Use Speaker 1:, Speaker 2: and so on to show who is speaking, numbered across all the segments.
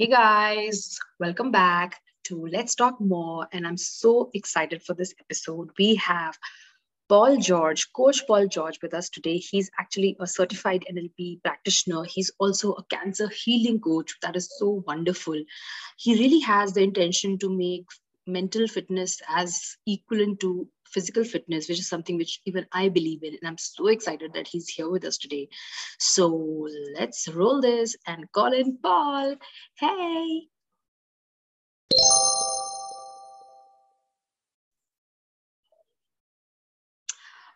Speaker 1: Hey guys, welcome back to Let's Talk More. And I'm so excited for this episode. We have Paul George, Coach Paul George, with us today. He's actually a certified NLP practitioner. He's also a cancer healing coach. That is so wonderful. He really has the intention to make mental fitness as equivalent to physical fitness, which is something which even I believe in. And I'm so excited that he's here with us today. So let's roll this and call in Paul. Hey.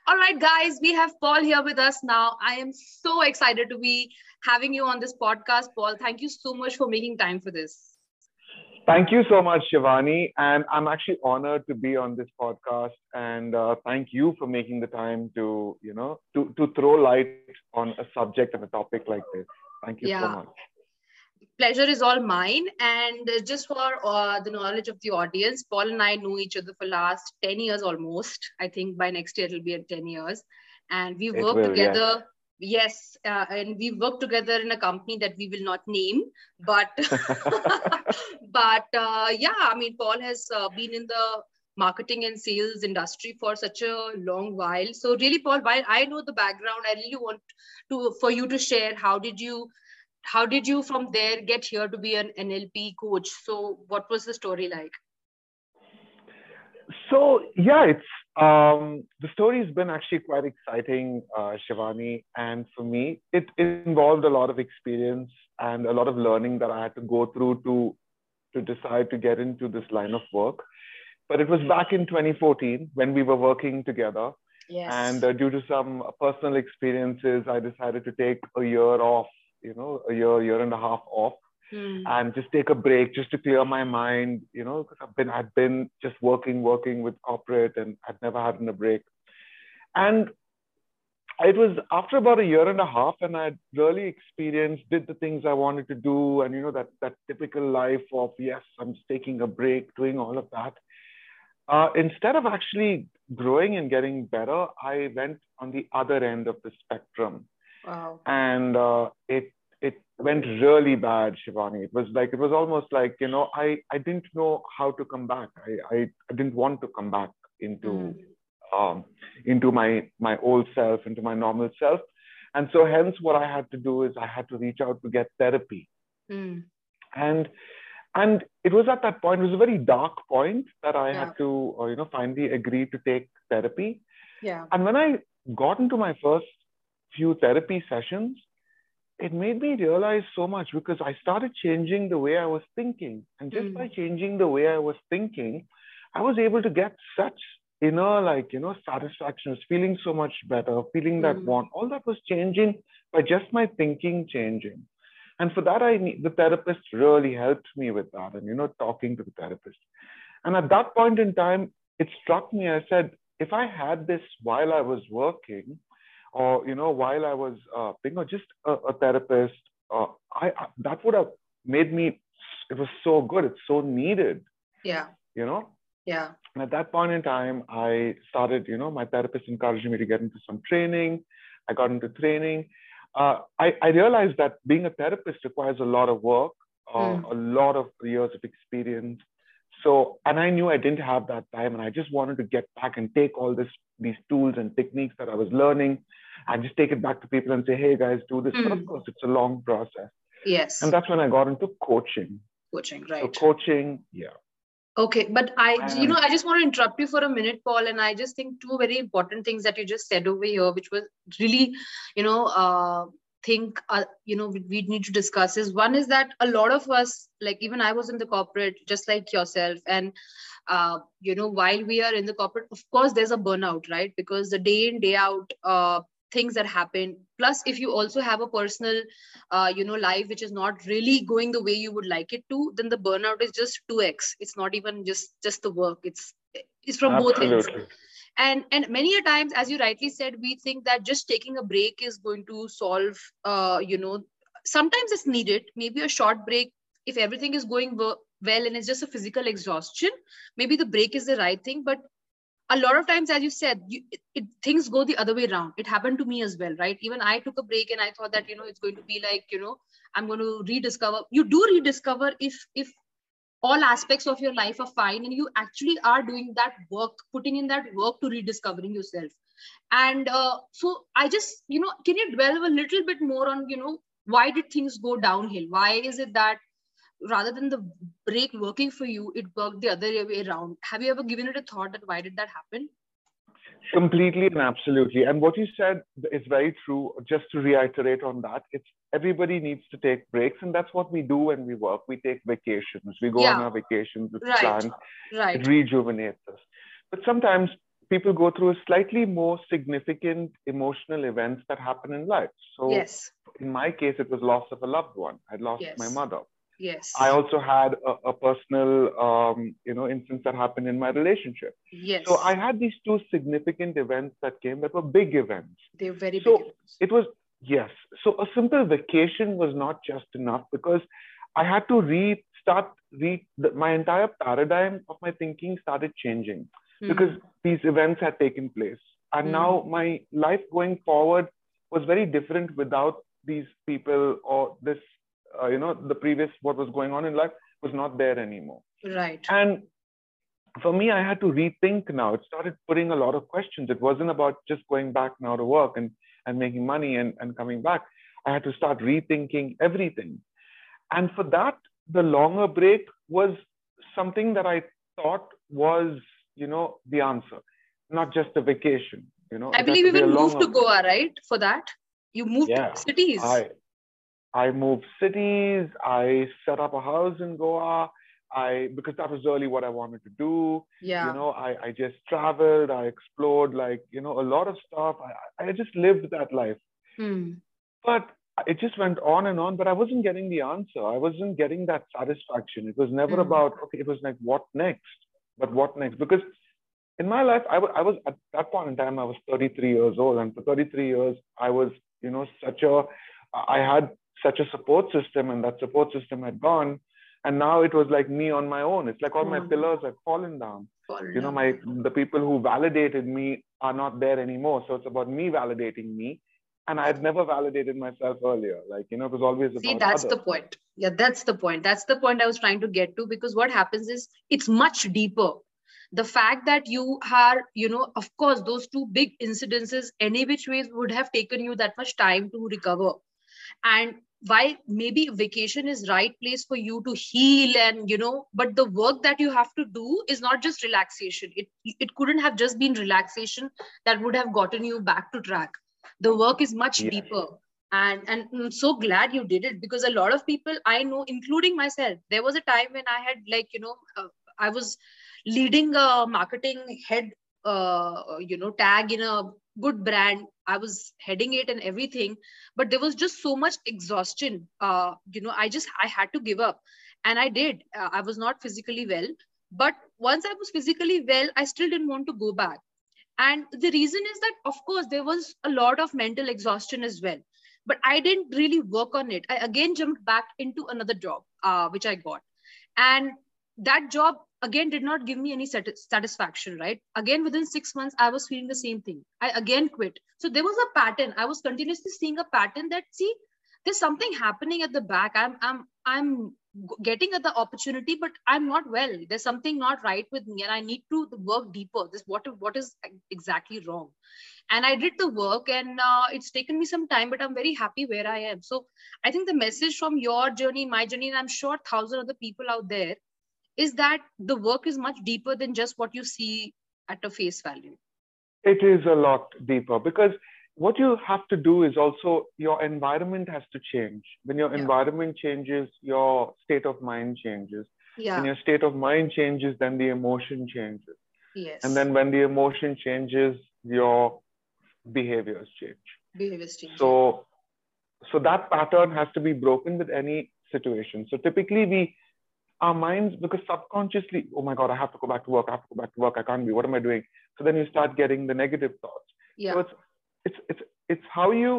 Speaker 1: All right, guys, we have Paul here with us now. I am so excited to be having you on this podcast, Paul. Thank you so much for making time for this.
Speaker 2: Thank you so much, Shivani. And I'm actually honored to be on this podcast. And uh, thank you for making the time to, you know, to, to throw light on a subject and a topic like this. Thank you yeah. so much.
Speaker 1: Pleasure is all mine. And just for uh, the knowledge of the audience, Paul and I know each other for last 10 years almost. I think by next year it'll be 10 years. And we worked together yes uh, and we work together in a company that we will not name but but uh, yeah i mean paul has uh, been in the marketing and sales industry for such a long while. So really paul while i know the background i really want to for you to share how did you how did you from there get here to be an nlp coach? So what was the story like?
Speaker 2: So yeah it's um, the story has been actually quite exciting, uh, Shivani. And for me, it, it, involved a lot of experience and a lot of learning that I had to go through to, to decide to get into this line of work. But it was back in 2014 when we were working together. Yes. And uh, due to some personal experiences, I decided to take a year off, you know, a year, year and a half off mm. and just take a break just to clear my mind, you know, because I've been, I'd been just working, working with corporate and I'd never had a break. And it was after about a year and a half and I'd really experienced, did the things I wanted to do. And, you know, that, that typical life of, yes, I'm just taking a break, doing all of that. Uh, instead of actually growing and getting better, I went on the other end of the spectrum. Wow. And uh, it went really bad, Shivani. It was like it was almost like you know I I didn't know how to come back. I I, I didn't want to come back into mm. um, into my my old self, into my normal self, and so hence what I had to do is I had to reach out to get therapy, mm. and and it was at that point it was a very dark point that I yeah. had to uh, you know finally agree to take therapy.
Speaker 1: Yeah.
Speaker 2: And when I got into my first few therapy sessions, it made me realize so much because I started changing the way I was thinking. And just mm. by changing the way I was thinking, I was able to get such inner, like, you know, satisfaction, feeling so much better, feeling that mm. want. All that was changing by just my thinking changing. And for that, I the therapist really helped me with that. And, you know, talking to the therapist. And at that point in time, it struck me, I said, if I had this while I was working, or you know while i was uh, being just a, a therapist uh, I, I, that would have made me it was so good. It's so needed.
Speaker 1: Yeah.
Speaker 2: You know?
Speaker 1: Yeah.
Speaker 2: And at that point in time i started you know my therapist encouraged me to get into some training. I got into training. Uh, I, I realized that being a therapist requires a lot of work uh, mm. a lot of years of experience. So and i knew i didn't have that time and i just wanted to get back and take all this these tools and techniques that i was learning and just take it back to people and say hey guys do this. Mm. but of hmm. course it's a long process.
Speaker 1: Yes.
Speaker 2: And that's when i got into coaching.
Speaker 1: Coaching right.
Speaker 2: so coaching yeah.
Speaker 1: Okay but i you know i just want to interrupt you for a minute paul and i just think two very important things that you just said over here which was really you know uh, think uh, you know we, we, need to discuss is one is that a lot of us like even i was in the corporate just like yourself and uh, you know while we are in the corporate of course there's a burnout right? Because the day in day out uh, things that happen plus if you also have a personal uh, you know life which is not really going the way you would like it to then the burnout is just 2x it's not even just just the work. It's it's from Absolutely. both ends. And and many a times as you rightly said we think that just taking a break is going to solve uh, you know sometimes it's needed maybe a short break. If everything is going well and it's just a physical exhaustion maybe the break is the right thing but a lot of times as you said you, it, it, things go the other way around it happened to me as well right? Even i took a break and i thought that you know it's going to be like you know i'm going to rediscover. You do rediscover if if all aspects of your life are fine and you actually are doing that work putting in that work to rediscovering yourself. And uh, so i just you know can you dwell a little bit more on you know why did things go downhill? Why is it that rather than the break working for you, it worked the other way around. Have you ever given it a thought that why did that happen?
Speaker 2: Completely and absolutely. And what you said is very true. Just to reiterate on that, it's everybody needs to take breaks, and that's what we do when we work. We take vacations. We go yeah. on our vacations. It's right. planned. Right. It rejuvenates us. But sometimes people go through a slightly more significant emotional events that happen in life. So yes. in my case, it was loss of a loved one. I lost yes. my mother.
Speaker 1: Yes.
Speaker 2: I also had a, a personal, um, you know, instance that happened in my relationship.
Speaker 1: Yes.
Speaker 2: So I had these two significant events that came that were big events.
Speaker 1: They were very
Speaker 2: so
Speaker 1: big events.
Speaker 2: It was yes. So a simple vacation was not just enough because I had to restart. Re the, my entire paradigm of my thinking started changing mm. because these events had taken place, and mm. now my life going forward was very different without these people or this uh, you know the previous what was going on in life was not there anymore.
Speaker 1: Right.
Speaker 2: And for me i had to rethink now. It started putting a lot of questions. It wasn't about just going back now to work and and making money and, and coming back. I had to start rethinking everything. And for that the longer break was something that i thought was you know the answer not just a vacation you know.
Speaker 1: I believe even moved to goa right for that? You moved yeah, cities.
Speaker 2: I, I moved cities. I set up a house in Goa. I because that was really what I wanted to do.
Speaker 1: Yeah.
Speaker 2: You know, I, I just traveled, I explored like, you know, a lot of stuff. I, I just lived that life.
Speaker 1: Hmm.
Speaker 2: But it just went on and on, but I wasn't getting the answer. I wasn't getting that satisfaction. It was never hmm. about, okay, it was like, what next? But what next? Because in my life, I, w- I was at that point in time, I was 33 years old. And for 33 years, I was, you know, such a, I had such a support system and that support system had gone. And now it was like me on my own. It's like all my hmm. pillars had fallen down. Fallen you know my the people who validated me are not there anymore. So it's about me validating me. And i had never validated myself earlier. Like you know it was always about
Speaker 1: see that's
Speaker 2: others.
Speaker 1: the point. Yeah that's the point. That's the point i was trying to get to because what happens is it's much deeper. The fact that you are you know of course those two big incidences any which ways would have taken you that much time to recover. And why maybe vacation is right place for you to heal and you know but the work that you have to do is not just relaxation. It it couldn't have just been relaxation that would have gotten you back to track. The work is much yeah. deeper. And and i'm so glad you did it because a lot of people i know including myself there was a time when i had like you know uh, i was leading a marketing head uh, you know tag in a good brand i was heading it and everything but there was just so much exhaustion. Uh, you know i just i had to give up. And i did. Uh, i was not physically well but once i was physically well i still didn't want to go back. And the reason is that of course there was a lot of mental exhaustion as well but i didn't really work on it. I again jumped back into another job uh, which i got. And that job again did not give me any satisfaction right? Again within 6 months i was feeling the same thing. I again quit. So there was a pattern. I was continuously seeing a pattern that see there's something happening at the back. I'm i'm i'm getting at the opportunity but i'm not well. There's something not right with me and i need to work deeper. This what what is exactly wrong? And i did the work and uh, it's taken me some time but i'm very happy where i am. So i think the message from your journey my journey and i'm sure thousand other people out there is that the work is much deeper than just what you see at a face value?
Speaker 2: It is a lot deeper because what you have to do is also your environment has to change. When your yeah. environment changes your state of mind changes.
Speaker 1: Yeah.
Speaker 2: when your state of mind changes then the emotion changes.
Speaker 1: Yes.
Speaker 2: And then when the emotion changes your behaviors change.
Speaker 1: Behaviors change.
Speaker 2: So so that pattern has to be broken with any situation. So typically we our minds because subconsciously oh my god i have to go back to work i have to go back to work i can't be what am i doing? So then you start getting the negative thoughts.
Speaker 1: Yeah.
Speaker 2: so it's it's it's it's how you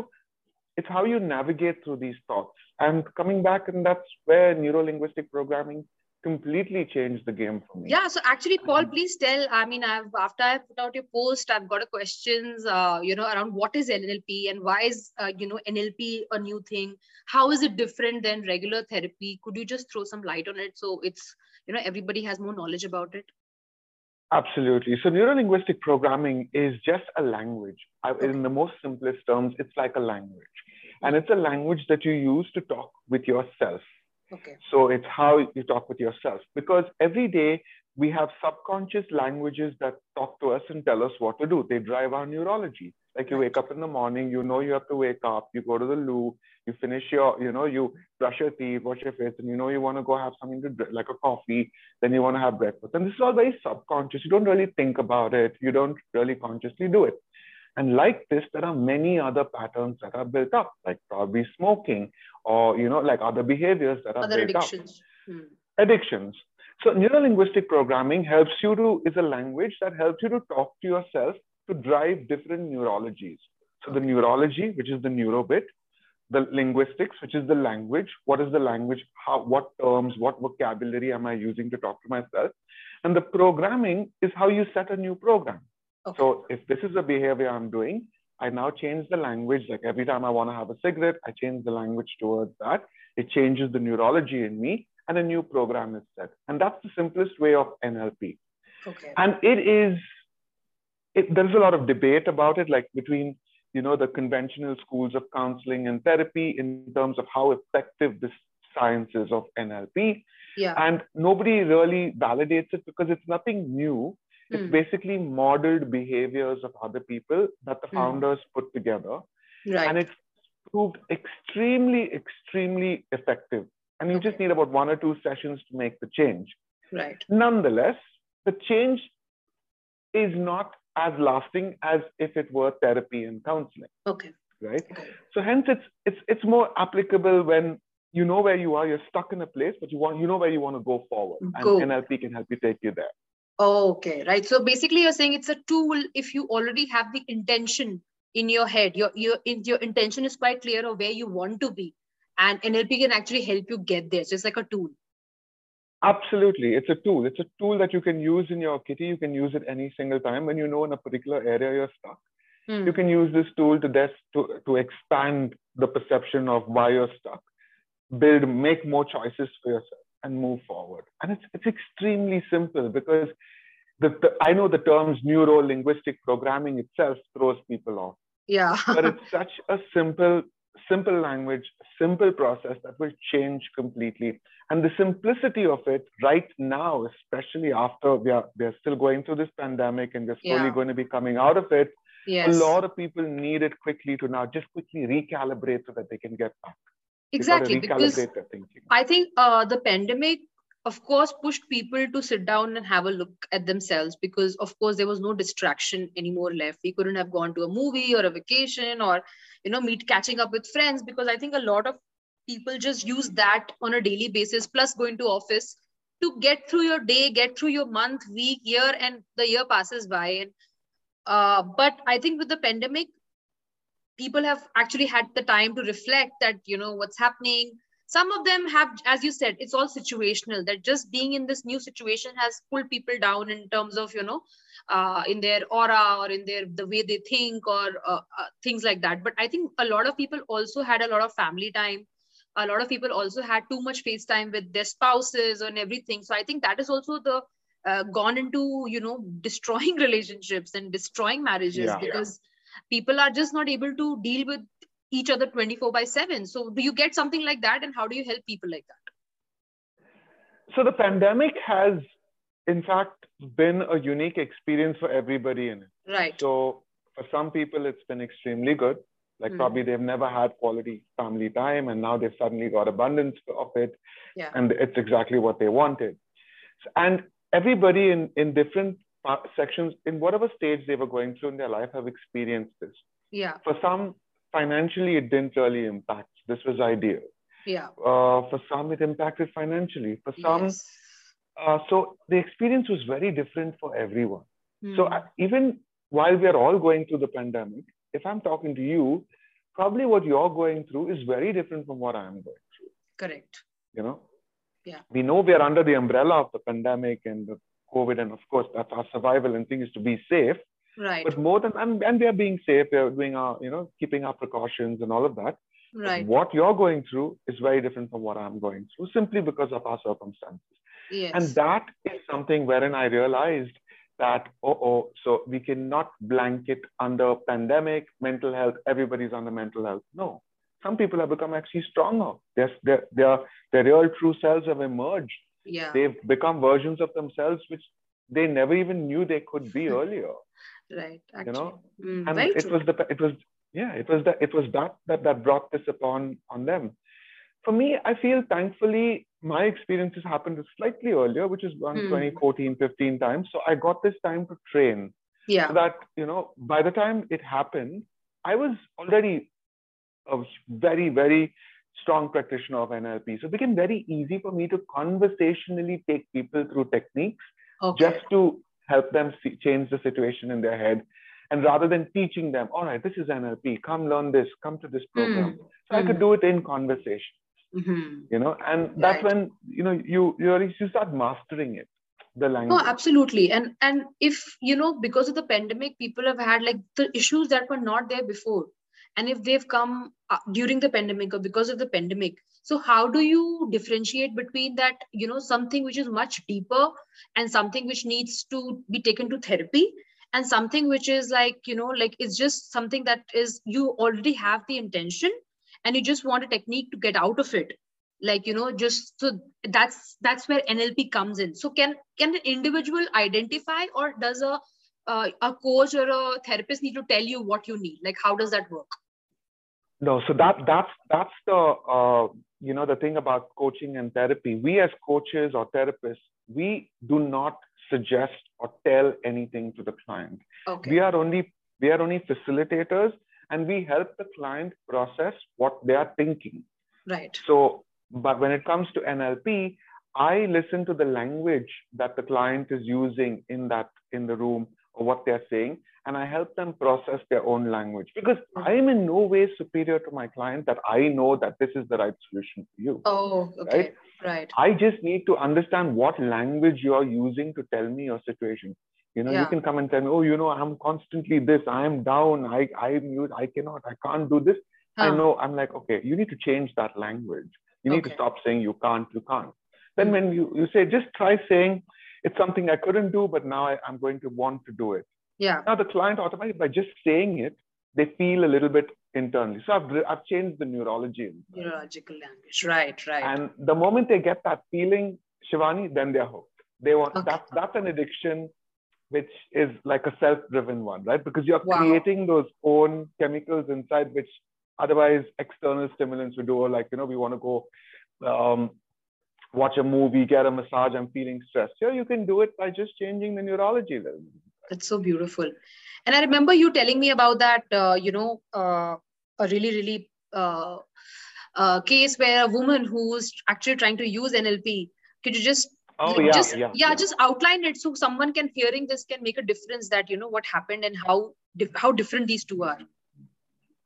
Speaker 2: it's how you navigate through these thoughts. And coming back and that's where neuro linguistic programming completely changed the game for me.
Speaker 1: Yeah. So actually, Paul, please tell. I mean, I've after I put out your post, I've got a questions, uh, you know, around what is NLP and why is uh, you know NLP a new thing? How is it different than regular therapy? Could you just throw some light on it so it's you know everybody has more knowledge about it?
Speaker 2: Absolutely. So neurolinguistic programming is just a language. In the most simplest terms, it's like a language, and it's a language that you use to talk with yourself
Speaker 1: Okay.
Speaker 2: So it's how you talk with yourself because every day we have subconscious languages that talk to us and tell us what to do. They drive our neurology. Like you wake up in the morning, you know you have to wake up, you go to the loo, you finish your, you know, you brush your teeth, wash your face, and you know you want to go have something to drink, like a coffee, then you want to have breakfast. And this is all very subconscious. You don't really think about it. You don't really consciously do it. And like this, there are many other patterns that are built up, like probably smoking or you know like other behaviors that are
Speaker 1: other addictions.
Speaker 2: Hmm. addictions. So neurolinguistic programming helps you to is a language that helps you to talk to yourself to drive different neurologies. So the neurology which is the neuro bit the linguistics which is the language what is the language how what terms what vocabulary am i using to talk to myself? And the programming is how you set a new program okay. so if this is a behavior i'm doing I now change the language. Like every time I want to have a cigarette, I change the language towards that. It changes the neurology in me, and a new program is set. And that's the simplest way of NLP.
Speaker 1: Okay.
Speaker 2: And it is, it, there's a lot of debate about it, like between you know the conventional schools of counseling and therapy in terms of how effective this science is of NLP.
Speaker 1: Yeah.
Speaker 2: And nobody really validates it because it's nothing new. It's mm. basically modeled behaviors of other people that the hmm. founders mm. put together.
Speaker 1: Right.
Speaker 2: And it's proved extremely, extremely effective. And you okay. just need about one or two sessions to make the change.
Speaker 1: Right.
Speaker 2: Nonetheless, the change is not as lasting as if it were therapy and counseling.
Speaker 1: Okay.
Speaker 2: Right. Okay. So hence it's it's it's more applicable when you know where you are, you're stuck in a place, but you want you know where you want to go forward. Go. And NLP can help you take you there.
Speaker 1: Okay, right. So basically, you're saying it's a tool if you already have the intention in your head. Your your your intention is quite clear of where you want to be, and NLP can actually help you get there. So it's like a tool.
Speaker 2: Absolutely, it's a tool. It's a tool that you can use in your kitty. You can use it any single time when you know in a particular area you're stuck. Hmm. You can use this tool to this to to expand the perception of why you're stuck, build, make more choices for yourself and move forward. And it's, it's extremely simple because the, the, I know the terms neuro linguistic programming itself throws people off.
Speaker 1: Yeah.
Speaker 2: but it's such a simple, simple language, simple process that will change completely. And the simplicity of it right now, especially after we are, we are still going through this pandemic and we're slowly yeah. going to be coming out of it,
Speaker 1: yes.
Speaker 2: a lot of people need it quickly to now just quickly recalibrate so that they can get back
Speaker 1: exactly because i think uh, the pandemic of course pushed people to sit down and have a look at themselves because of course there was no distraction anymore left. We couldn't have gone to a movie or a vacation or you know meet catching up with friends because i think a lot of people just use that on a daily basis plus going to office to get through your day get through your month week year and the year passes by. And uh, but i think with the pandemic people have actually had the time to reflect that you know what's happening. Some of them have as you said it's all situational that just being in this new situation has pulled people down in terms of you know uh, in their aura or in their the way they think or uh, uh, things like that. But i think a lot of people also had a lot of family time. A lot of people also had too much face time with their spouses and everything. So i think that is also the uh, gone into you know destroying relationships and destroying marriages yeah, because yeah people are just not able to deal with each other 24 by 7 so do you get something like that? And how do you help people like that?
Speaker 2: So the pandemic has in fact been a unique experience for everybody in it.
Speaker 1: Right.
Speaker 2: So for some people it's been extremely good. Like mm. probably they've never had quality family time and now they've suddenly got abundance of it
Speaker 1: yeah.
Speaker 2: and it's exactly what they wanted. And everybody in in different sections in whatever stage they were going through in their life have experienced this.
Speaker 1: Yeah.
Speaker 2: For some, financially, it didn't really impact. This was ideal.
Speaker 1: Yeah.
Speaker 2: Uh, for some, it impacted financially. For some, yes. uh, so the experience was very different for everyone. Mm. So uh, even while we are all going through the pandemic, if I'm talking to you, probably what you're going through is very different from what I'm going through.
Speaker 1: Correct.
Speaker 2: You know,
Speaker 1: Yeah.
Speaker 2: We know we are under the umbrella of the pandemic and the COVID, and of course, that's our survival and thing is to be safe.
Speaker 1: Right.
Speaker 2: But more than and, and we are being safe, we are doing our, you know, keeping our precautions and all of that.
Speaker 1: Right.
Speaker 2: But what you're going through is very different from what I'm going through, simply because of our circumstances.
Speaker 1: Yes.
Speaker 2: And that is something wherein I realized that, oh, oh, so we cannot blanket under pandemic, mental health, everybody's under mental health. No. Some people have become actually stronger. Their, their, their, their real true selves have emerged.
Speaker 1: Yeah.
Speaker 2: They've become versions of themselves which they never even knew they could be earlier.
Speaker 1: right. Actually.
Speaker 2: You know,
Speaker 1: Mm,
Speaker 2: and it
Speaker 1: true.
Speaker 2: was the it was yeah it was that it was that that that brought this upon on them for me i feel thankfully my experiences happened slightly earlier which is around
Speaker 1: Hmm.
Speaker 2: 2014 15 times so i got this time to train
Speaker 1: yeah.
Speaker 2: so that you know by the time it happened i was already a very very strong practitioner of nlp so it became very easy for me to conversationally take people through techniques
Speaker 1: okay.
Speaker 2: just to help them see, change the situation in their head. And rather than teaching them, all right, this is NLP, come learn this, come to this program.
Speaker 1: Mm,
Speaker 2: So I could
Speaker 1: mm.
Speaker 2: do it in conversation,
Speaker 1: Mhm.
Speaker 2: you know, and that's
Speaker 1: Right.
Speaker 2: when, you know, you, you really you start mastering it, the language.
Speaker 1: No, absolutely. And and if you know, because of the pandemic, people have had like the issues that were not there before. And if they've come uh, during the pandemic or because of the pandemic, so how do you differentiate between that, you know, something which is much deeper and something which needs to be taken to therapy and something which is like, you know, like it's just something that is you already have the intention and you just want a technique to get out of it. Like you know just so that's that's where nlp comes in. So can can an individual identify or does a uh, a coach or a therapist need to tell you what you need? Like how does that work
Speaker 2: No, so that that's that's the uh, you know the thing about coaching and therapy. We as coaches or therapists, we do not suggest or tell anything to the client.
Speaker 1: okay
Speaker 2: We are only we are only facilitators, and we help the client process what they are thinking.
Speaker 1: right
Speaker 2: So, but when it comes to NLP, I listen to the language that the client is using in that in the room what they're saying, and I help them process their own language because I am in no way superior to my client that I know that this is the right solution for you.
Speaker 1: oh okay
Speaker 2: Right?
Speaker 1: right
Speaker 2: I just need to understand what language you are using to tell me your situation. You know, you can come and tell me, oh, you know, I'm constantly this, I am down, I, I'm, I cannot, I can't do this. I know I'm like, okay, you need to change that language. You need to stop saying you can't, you can't. Then
Speaker 1: Mm.
Speaker 2: when you, you say, just try saying it's something I couldn't do, but now I, I'm going to want to do it.
Speaker 1: yeah
Speaker 2: Now the client automatically, by just saying it, they feel a little bit internally. So I've, I've changed the neurology.
Speaker 1: neurological language right right
Speaker 2: And the moment they get that feeling, Shivani, then they're hooked. They want
Speaker 1: Okay.
Speaker 2: that's that's an addiction which is like a self-driven one, right? Because you're
Speaker 1: Wow.
Speaker 2: creating those own chemicals inside which otherwise external stimulants would do, or like, you know, we want to go um, watch a movie, get a massage, I'm feeling stressed. Here you can do it by just changing the neurology.
Speaker 1: that's so beautiful and i remember you telling me about that uh, you know uh, a really really uh, uh, case where a woman who was actually trying to use nlp could you just
Speaker 2: Oh yeah,
Speaker 1: just
Speaker 2: yeah,
Speaker 1: yeah, just outline it so someone can hearing this can make a difference that you know what happened and how dif- how different these two are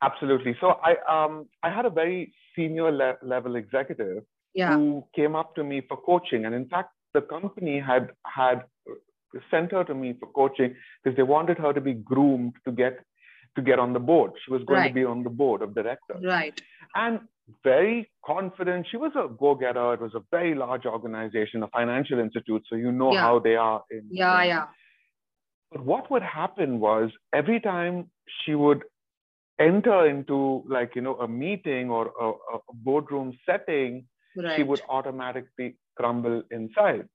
Speaker 2: absolutely. So I um I had a very senior le- level executive
Speaker 1: yeah
Speaker 2: who came up to me for coaching. And in fact, the company had had sent her to me for coaching because they wanted her to be groomed to get to get on the board. She was going
Speaker 1: Right.
Speaker 2: to be on the board of directors.
Speaker 1: right
Speaker 2: And very confident. She was a go-getter. It was a very large organization, a financial institute. So you know
Speaker 1: Yeah.
Speaker 2: how they are in
Speaker 1: yeah yeah
Speaker 2: but what would happen was every time she would enter into like you know a meeting or a, a boardroom setting
Speaker 1: right
Speaker 2: she would automatically crumble inside.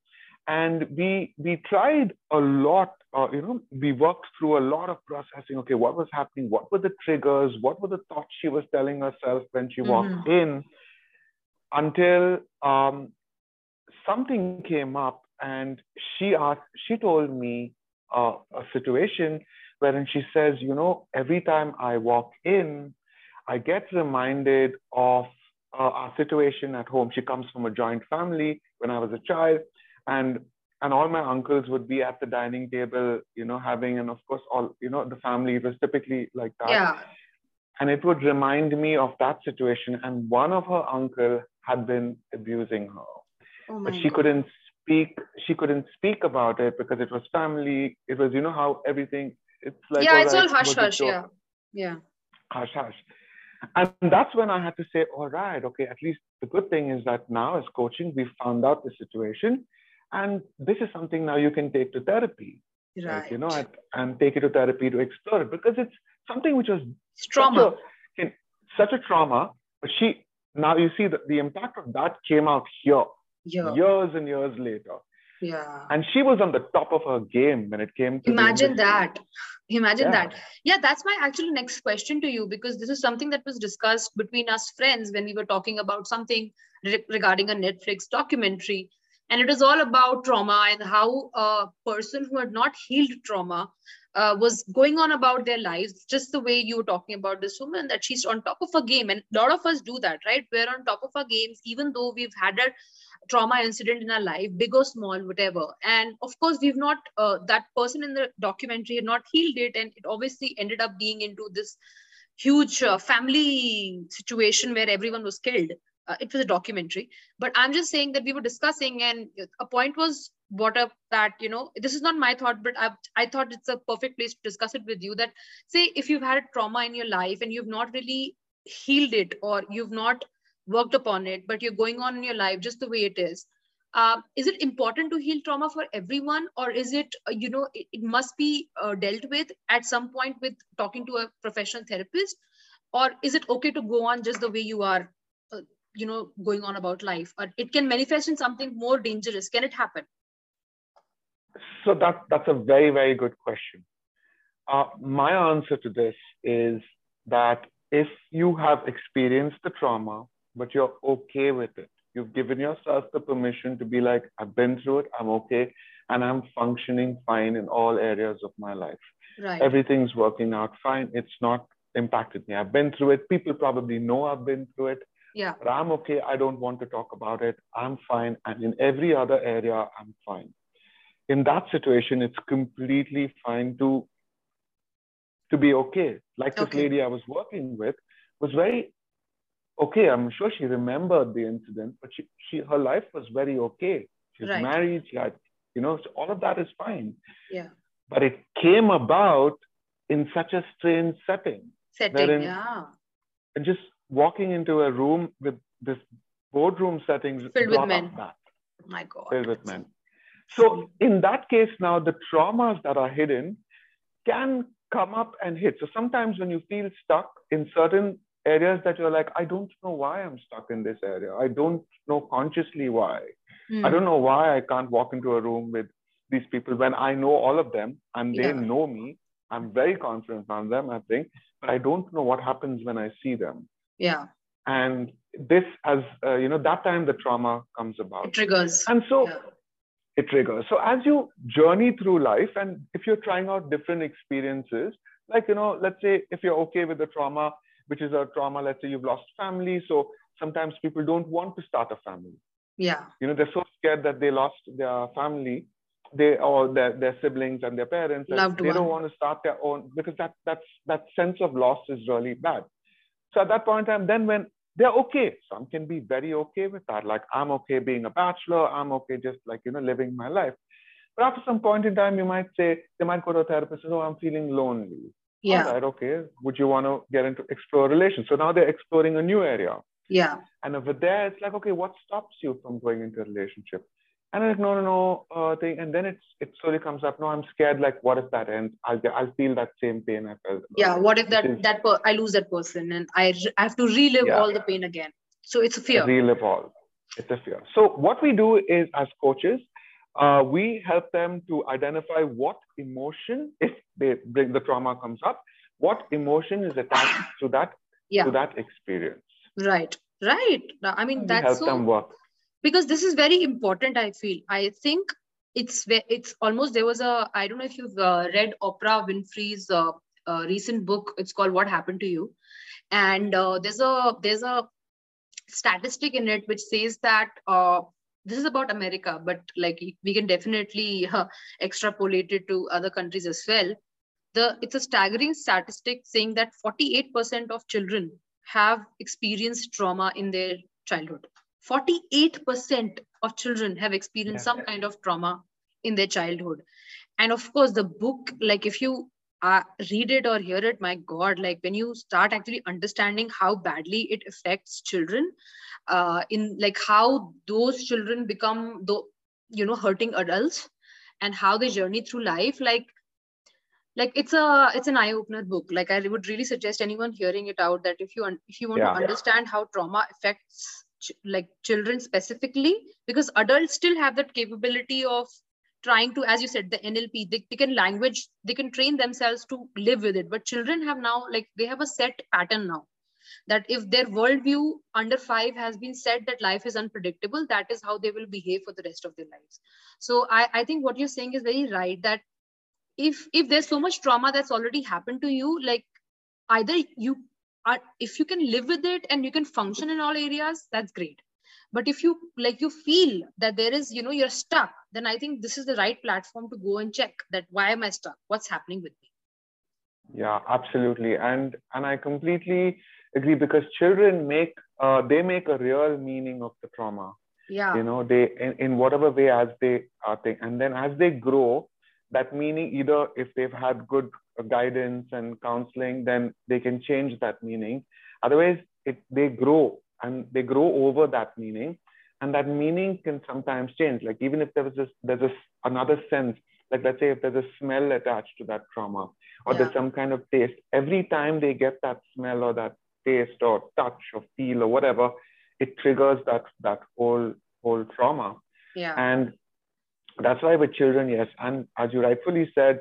Speaker 2: And we we tried a lot uh, you know we worked through a lot of processing. Okay what was happening? What were the triggers? What were the thoughts she was telling herself when she walked in? Until um, something came up and she asked she told me uh, a situation wherein she says you know every time i walk in i get reminded of uh, our situation at home. She comes from a joint family when i was a child and and all my uncles would be at the dining table you know having and of course all you know the family was typically like that.
Speaker 1: Yeah.
Speaker 2: And it would remind me of that situation and one of her uncle had been abusing her. Oh but she God. couldn't speak she couldn't speak about it because it was family. It was you know how everything it's like
Speaker 1: yeah it's all hush hush yeah. Yeah.
Speaker 2: Hush hush and that's when i had to say all right okay at least the good thing is that now as coaching we found out the situation and this is something now you can take to therapy right like, you know and, and, take it to therapy to explore it because it's something which was
Speaker 1: trauma
Speaker 2: such a, such a trauma but she now you see that the impact of that came out here yeah. years and years later.
Speaker 1: Yeah.
Speaker 2: And she was on the top of her game when it came to
Speaker 1: imagine that. Imagine yeah. that. Yeah, that's my actually next question to you because this is something that was discussed between us friends when we were talking about something re- regarding a Netflix documentary. And it was all about trauma and how a person who had not healed trauma uh, was going on about their lives, just the way you were talking about this woman, that she's on top of a game. And a lot of us do that, right? We're on top of our games, even though we've had a trauma incident in our life, big or small, whatever. And of course, we've not, uh, that person in the documentary had not healed it. And it obviously ended up being into this huge uh, family situation where everyone was killed. Uh, it was a documentary. But I'm just saying that we were discussing, and a point was brought up that, you know, this is not my thought, but I, I thought it's a perfect place to discuss it with you that, say, if you've had a trauma in your life and you've not really healed it or you've not worked upon it, but you're going on in your life just the way it is. Uh, is it important to heal trauma for everyone, or is it, uh, you know, it, it must be uh, dealt with at some point with talking to a professional therapist, or is it okay to go on just the way you are, uh, you know, going on about life? Or it can manifest in something more dangerous. Can it happen?
Speaker 2: So that that's a very very good question. Uh, my answer to this is that if you have experienced the trauma but you're okay with it. You've given yourself the permission to be like, I've been through it, I'm okay, and I'm functioning fine in all areas of my life.
Speaker 1: Right.
Speaker 2: Everything's working out fine. It's not impacted me. I've been through it. People probably know I've been through it.
Speaker 1: Yeah.
Speaker 2: But I'm okay. I don't want to talk about it. I'm fine. And in every other area, I'm fine. In that situation, it's completely fine to to be okay. Like this lady I was working with was very okay, I'm sure she remembered the incident, but she, she her life was very okay. She's right. married, she had, you know, so all of that is fine.
Speaker 1: Yeah.
Speaker 2: But it came about in such a strange setting.
Speaker 1: Setting, yeah.
Speaker 2: And just walking into a room with this boardroom setting
Speaker 1: filled with men.
Speaker 2: That,
Speaker 1: My God.
Speaker 2: Filled with men. So in that case, now the traumas that are hidden can come up and hit. So sometimes when you feel stuck in certain areas that you're like, I don't know why I'm stuck in this area. I don't know consciously why. Mm. I don't know why I can't walk into a room with these people when I know all of them and they yeah. know me. I'm very confident on them, I think, but I don't know what happens when I see them.
Speaker 1: Yeah.
Speaker 2: And this, as uh, you know, that time the trauma comes about.
Speaker 1: It triggers.
Speaker 2: And so yeah. It triggers. So as you journey through life, and if you're trying out different experiences, like, you know, let's say if you're okay with the trauma, which is a trauma. Let's say you've lost family. So sometimes people don't want to start a family.
Speaker 1: Yeah.
Speaker 2: You know, they're so scared that they lost their family, they or their, their siblings and their parents.
Speaker 1: Loved
Speaker 2: they
Speaker 1: one.
Speaker 2: don't want to start their own because that that's that sense of loss is really bad. So at that point in time, then when they're okay, some can be very okay with that. Like I'm okay being a bachelor, I'm okay just like you know living my life. But after some point in time, you might say they might go to a therapist and say, "Oh, I'm feeling lonely."
Speaker 1: yeah.
Speaker 2: All right okay. Would you want to get into explore relations? So now they're exploring a new area.
Speaker 1: Yeah.
Speaker 2: And over there it's like okay what stops you from going into a relationship and I'm like no no no uh, thing and then it's it slowly comes up. No i'm scared like what if that ends? I'll i'll feel that same pain i felt
Speaker 1: yeah what if that that per- i lose that person and i i have to relive yeah. all the pain again. So it's a fear.
Speaker 2: Relive all. It's a fear. So what we do is as coaches uh, we help them to identify what emotion, if they bring the trauma comes up, what emotion is attached to that yeah. to that experience.
Speaker 1: Right, right. I mean, that's
Speaker 2: help
Speaker 1: so,
Speaker 2: them work
Speaker 1: because this is very important. I feel. I think it's it's almost there was a I don't know if you've uh, read Oprah Winfrey's uh, uh, recent book. It's called What Happened to You, and uh, there's a there's a statistic in it which says that uh, this is about america but like we can definitely uh, extrapolate it to other countries as well the it's a staggering statistic saying that 48% of children have experienced trauma in their childhood 48% of children have experienced yeah. some kind of trauma in their childhood and of course the book like if you uh, read it or hear it my god like when you start actually understanding how badly it affects children uh, in like how those children become the you know hurting adults and how they journey through life like like it's a it's an eye opener book like i would really suggest anyone hearing it out that if you if you want yeah. to understand how trauma affects like children specifically because adults still have that capability of trying to as you said the nlp they, they can language they can train themselves to live with it. But children have now like they have a set pattern now that if their worldview under five has been said that life is unpredictable that is how they will behave for the rest of their lives. So i, I think what you're saying is very right that if if there's so much trauma that's already happened to you like either you are if you can live with it and you can function in all areas that's great. But if you like you feel that there is you know you're stuck then i think this is the right platform to go and check that why am i stuck? What's happening with me?
Speaker 2: Yeah absolutely. And and i completely agree because children make uh, they make a real meaning of the trauma.
Speaker 1: Yeah.
Speaker 2: You know they in, in whatever way as they are think and then as they grow that meaning either if they've had good guidance and counseling then they can change that meaning otherwise it, they grow and they grow over that meaning and that meaning can sometimes change like even if there was this there's this another sense like let's say if there's a smell attached to that trauma or yeah. there's some kind of taste every time they get that smell or that taste or touch or feel or whatever, it triggers that that whole whole trauma.
Speaker 1: Yeah.
Speaker 2: And that's why with children, yes, and as you rightfully said,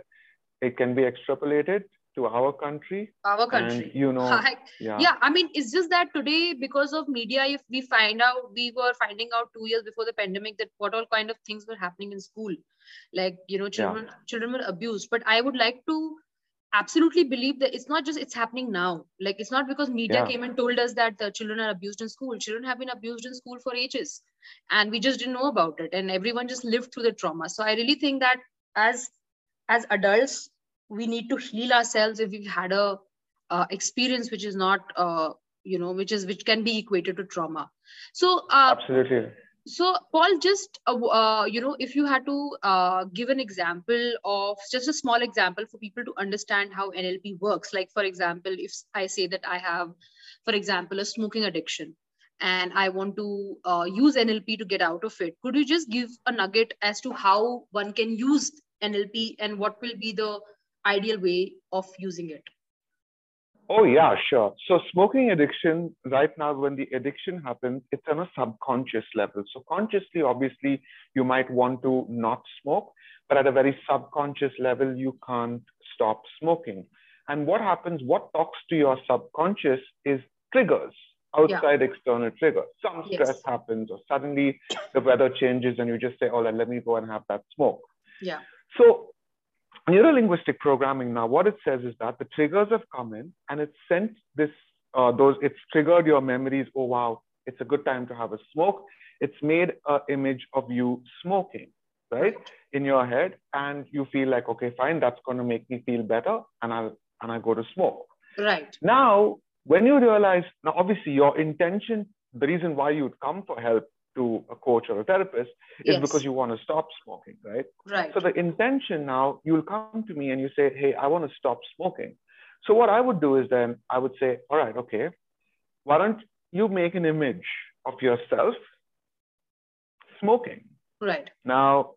Speaker 2: it can be extrapolated to our country.
Speaker 1: Our country.
Speaker 2: and, you know
Speaker 1: yeah. yeah i mean it's just that today because of media if we find out we were finding out two years before the pandemic that what all kind of things were happening in school. Like you know children yeah. children were abused. But i would like to absolutely believe that it's not just it's happening now. Like it's not because media yeah. came and told us that the children are abused in school. Children have been abused in school for ages and we just didn't know about it and everyone just lived through the trauma. So i really think that as as adults we need to heal ourselves if we've had a uh, experience which is not uh, you know which is which can be equated to trauma. So
Speaker 2: uh, absolutely.
Speaker 1: so paul just uh, uh, you know if you had to uh, give an example of just a small example for people to understand how nlp works. Like for example if i say that i have for example a smoking addiction and i want to uh, use nlp to get out of it could you just give a nugget as to how one can use nlp and what will be the ideal way of using it
Speaker 2: Oh, yeah, sure. So, smoking addiction, right now, when the addiction happens, it's on a subconscious level. So, consciously, obviously, you might want to not smoke, but at a very subconscious level, you can't stop smoking. And what happens, what talks to your subconscious is triggers, outside yeah. external trigger. Some stress yes. happens, or suddenly the weather changes, and you just say, Oh, let me go and have that smoke.
Speaker 1: Yeah.
Speaker 2: So, neurolinguistic programming now, what it says is that the triggers have come in and it's sent this, uh, those, it's triggered your memories. Oh, wow, it's a good time to have a smoke. It's made an image of you smoking, right, in your head. And you feel like, okay, fine, that's going to make me feel better. And I'll, and I go to smoke.
Speaker 1: Right.
Speaker 2: Now, when you realize, now, obviously, your intention, the reason why you'd come for help to a coach or a therapist is yes. because you want to stop smoking, right?
Speaker 1: Right.
Speaker 2: So the intention now, you'll come to me and you say, hey, I want to stop smoking. So what I would do is then I would say, all right, okay, why don't you make an image of yourself smoking?
Speaker 1: Right.
Speaker 2: Now,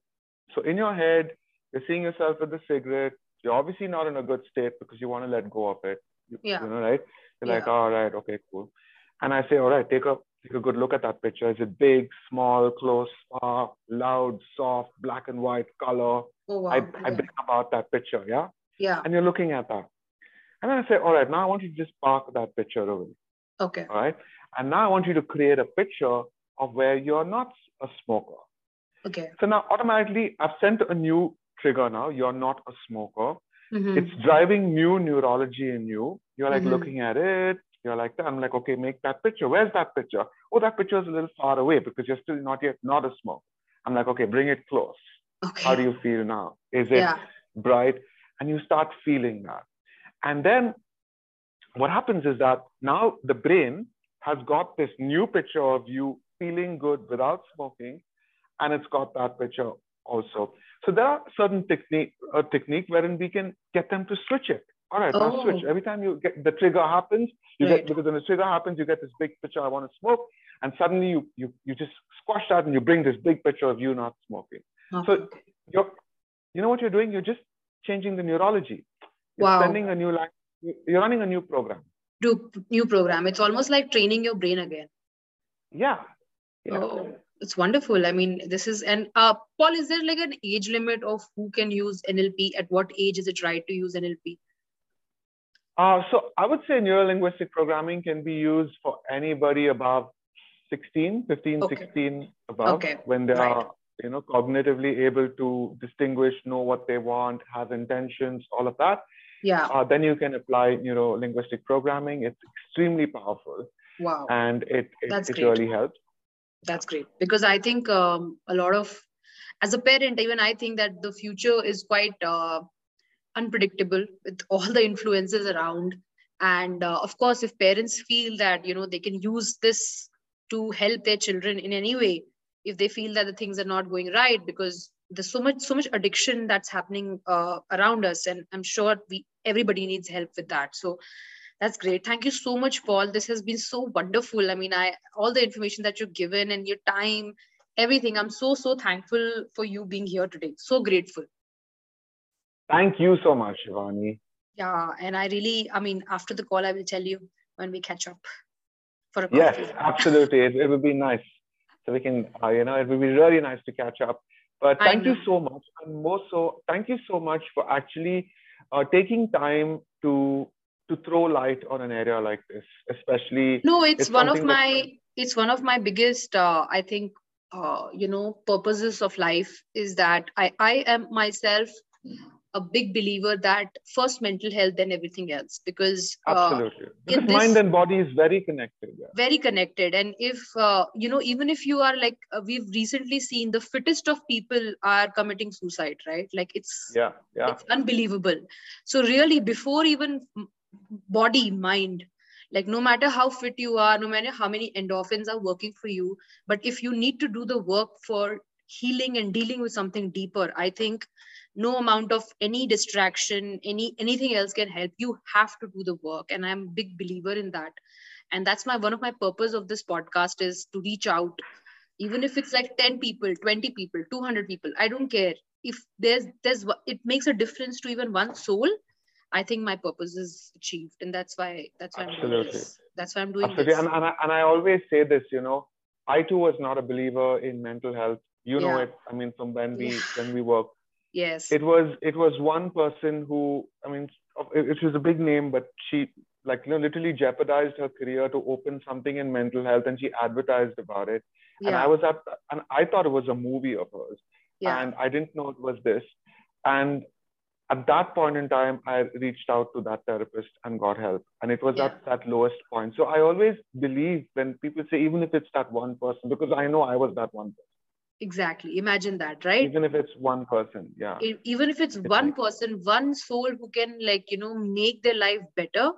Speaker 2: so in your head, you're seeing yourself with the cigarette. You're obviously not in a good state because you want to let go of it. You,
Speaker 1: yeah.
Speaker 2: You know, right? You're
Speaker 1: yeah.
Speaker 2: like, all right, okay, cool. And I say, all right, take a take a good look at that picture. Is it big, small, close, far, loud, soft, black and white, color?
Speaker 1: Oh, wow.
Speaker 2: I, I think about that picture, yeah?
Speaker 1: Yeah.
Speaker 2: And you're looking at that. And then I say, all right, now I want you to just park that picture away.
Speaker 1: Okay.
Speaker 2: All right. And now I want you to create a picture of where you're not a smoker.
Speaker 1: Okay.
Speaker 2: So now automatically I've sent a new trigger now. You're not a smoker.
Speaker 1: Mm-hmm.
Speaker 2: It's driving new neurology in you. You're like
Speaker 1: Mhm.
Speaker 2: looking at it. You're like. I'm like, okay, make that picture. Where's that picture? Oh, that picture is a little far away because you're still not yet not a smoke. I'm like, okay, bring it close.
Speaker 1: Okay.
Speaker 2: How do you feel now? Is it
Speaker 1: Yeah.
Speaker 2: bright? And you start feeling that. And then what happens is that now the brain has got this new picture of you feeling good without smoking. and it's got that picture also. So there are certain technique uh, technique wherein we can get them to switch it. All right, oh. now switch. Every time you get the trigger happens, you right. get because when the trigger happens, you get this big picture. I want to smoke, and suddenly you you you just squash that and you bring this big picture of you not smoking. Okay. So you're you know what you're doing? You're just changing the neurology. You're wow. sending a new line. You're running a new program.
Speaker 1: Do new program. It's almost like training your brain again.
Speaker 2: Yeah.
Speaker 1: yeah. Oh, it's wonderful. I mean, this is and uh, Paul. Is there like an age limit of who can use NLP? At what age is it right to use NLP?
Speaker 2: Uh, so I would say neurolinguistic programming can be used for anybody above 16, 15, okay. 16 above okay. when they right. are you know cognitively able to distinguish, know what they want, have intentions, all of that.
Speaker 1: Yeah.
Speaker 2: Uh, then you can apply neurolinguistic programming. It's extremely powerful.
Speaker 1: Wow.
Speaker 2: And it it, it really helps.
Speaker 1: That's great. Because I think um, a lot of as a parent, even I think that the future is quite uh, unpredictable with all the influences around. And uh, of course if parents feel that you know they can use this to help their children in any way if they feel that the things are not going right because there's so much so much addiction that's happening uh, around us and i'm sure we everybody needs help with that. So that's great thank you so much paul this has been so wonderful i mean i all the information that you've given and your time everything i'm so so thankful for you being here today so grateful
Speaker 2: Thank you so much, Shivani.
Speaker 1: Yeah, and I really, I mean, after the call, I will tell you when we catch up
Speaker 2: for a coffee. Yes, absolutely. it, it would be nice. So we can, uh, you know, it would be really nice to catch up. But thank you so much. And more so, thank you so much for actually uh, taking time to to throw light on an area like this, especially.
Speaker 1: No, it's, it's one of my, that... it's one of my biggest, uh, I think, uh, you know, purposes of life is that I, I am myself a big believer that first mental health then everything else because
Speaker 2: uh, absolutely because this, mind and body is very connected yeah.
Speaker 1: very connected and if uh, you know even if you are like uh, we've recently seen the fittest of people are committing suicide right like it's
Speaker 2: yeah yeah
Speaker 1: it's unbelievable so really before even body mind. Like no matter how fit you are no matter how many endorphins are working for you but if you need to do the work for healing and dealing with something deeper i think no amount of any distraction any anything else can help. You have to do the work and i'm a big believer in that. And that's my one of my purpose of this podcast is to reach out. Even if it's like 10 people 20 people 200 people i don't care. If there's there's it makes a difference to even one soul i think my purpose is achieved and that's why that's why Absolutely. i'm doing this that's why i'm doing
Speaker 2: Absolutely.
Speaker 1: this
Speaker 2: and, and, I, and i always say this you know i too was not a believer in mental health you know yeah. it i mean from when we yeah. when we work
Speaker 1: yes
Speaker 2: it was it was one person who i mean it, was a big name but she like you know literally jeopardized her career to open something in mental health and she advertised about it yeah. and i was at and i thought it was a movie of hers yeah. and i didn't know it was this and at that point in time i reached out to that therapist and got help. And it was yeah. at that lowest point. So i always believe when people say even if it's that one person because i know i was that one person.
Speaker 1: Exactly. Imagine that right?
Speaker 2: Even if it's one person yeah.
Speaker 1: Even if it's, it's one like, person one soul who can like you know make their life better.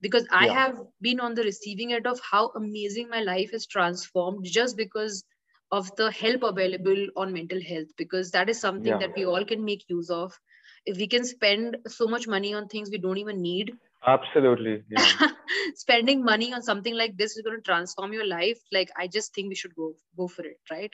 Speaker 1: Because i yeah. have been on the receiving end of how amazing my life is transformed just because of the help available on mental health. Because that is something yeah. that we all can make use of we can spend so much money on things we don't even need.
Speaker 2: Absolutely yeah.
Speaker 1: spending money on something like this is going to transform your life. Like i just think we should go go for it right?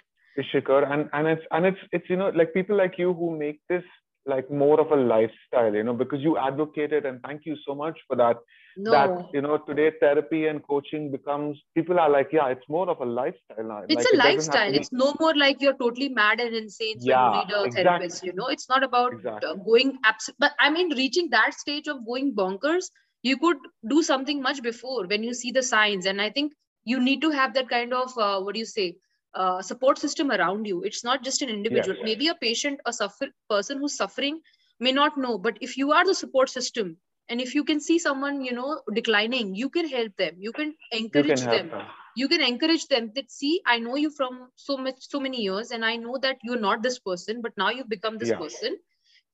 Speaker 2: Shikhar, and and it's and it's it's you know like people like you who make this like more of a lifestyle, you know, because you advocated and thank you so much for that. No. That you know today therapy and coaching becomes people are like yeah it's more of a lifestyle now.
Speaker 1: It's
Speaker 2: like,
Speaker 1: a it lifestyle. Be... It's no more like you're totally mad and insane yeah, you need a exactly. therapist. You know, it's not about exactly. uh, going abs- But I mean, reaching that stage of going bonkers, you could do something much before when you see the signs. And I think you need to have that kind of uh, what do you say uh, support system around you. It's not just an individual. Maybe a patient a suffer person who's suffering may not know but if you are the support system and if you can see someone you know declining you can help them. You can encourage you can them. them. You can encourage them that see i know you from so much so many years and i know that you're not this person but now you've become this yeah. person.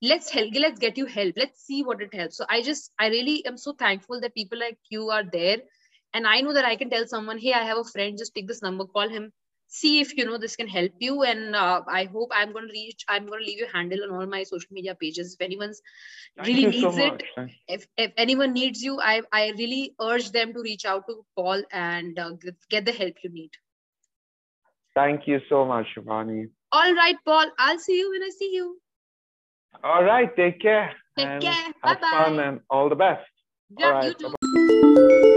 Speaker 1: Let's help let's get you help. Let's see what it helps. So i just i really am so thankful that people like you are there. And i know that i can tell someone hey i have a friend just take this number call him see if you know this can help you and uh, i hope i'm going to reach i'm going to leave your handle on all my social media pages if anyone's
Speaker 2: Thank
Speaker 1: really needs
Speaker 2: so
Speaker 1: it if, if anyone needs you i i really urge them to reach out to paul and uh, get- the help you need
Speaker 2: Thank you so much, Shivani.
Speaker 1: all right paul i'll see you when i see you
Speaker 2: All right, take care.
Speaker 1: Take care.
Speaker 2: Have
Speaker 1: Bye-bye.
Speaker 2: fun and all the best.
Speaker 1: yeah
Speaker 2: right,
Speaker 1: you too
Speaker 2: bye-bye.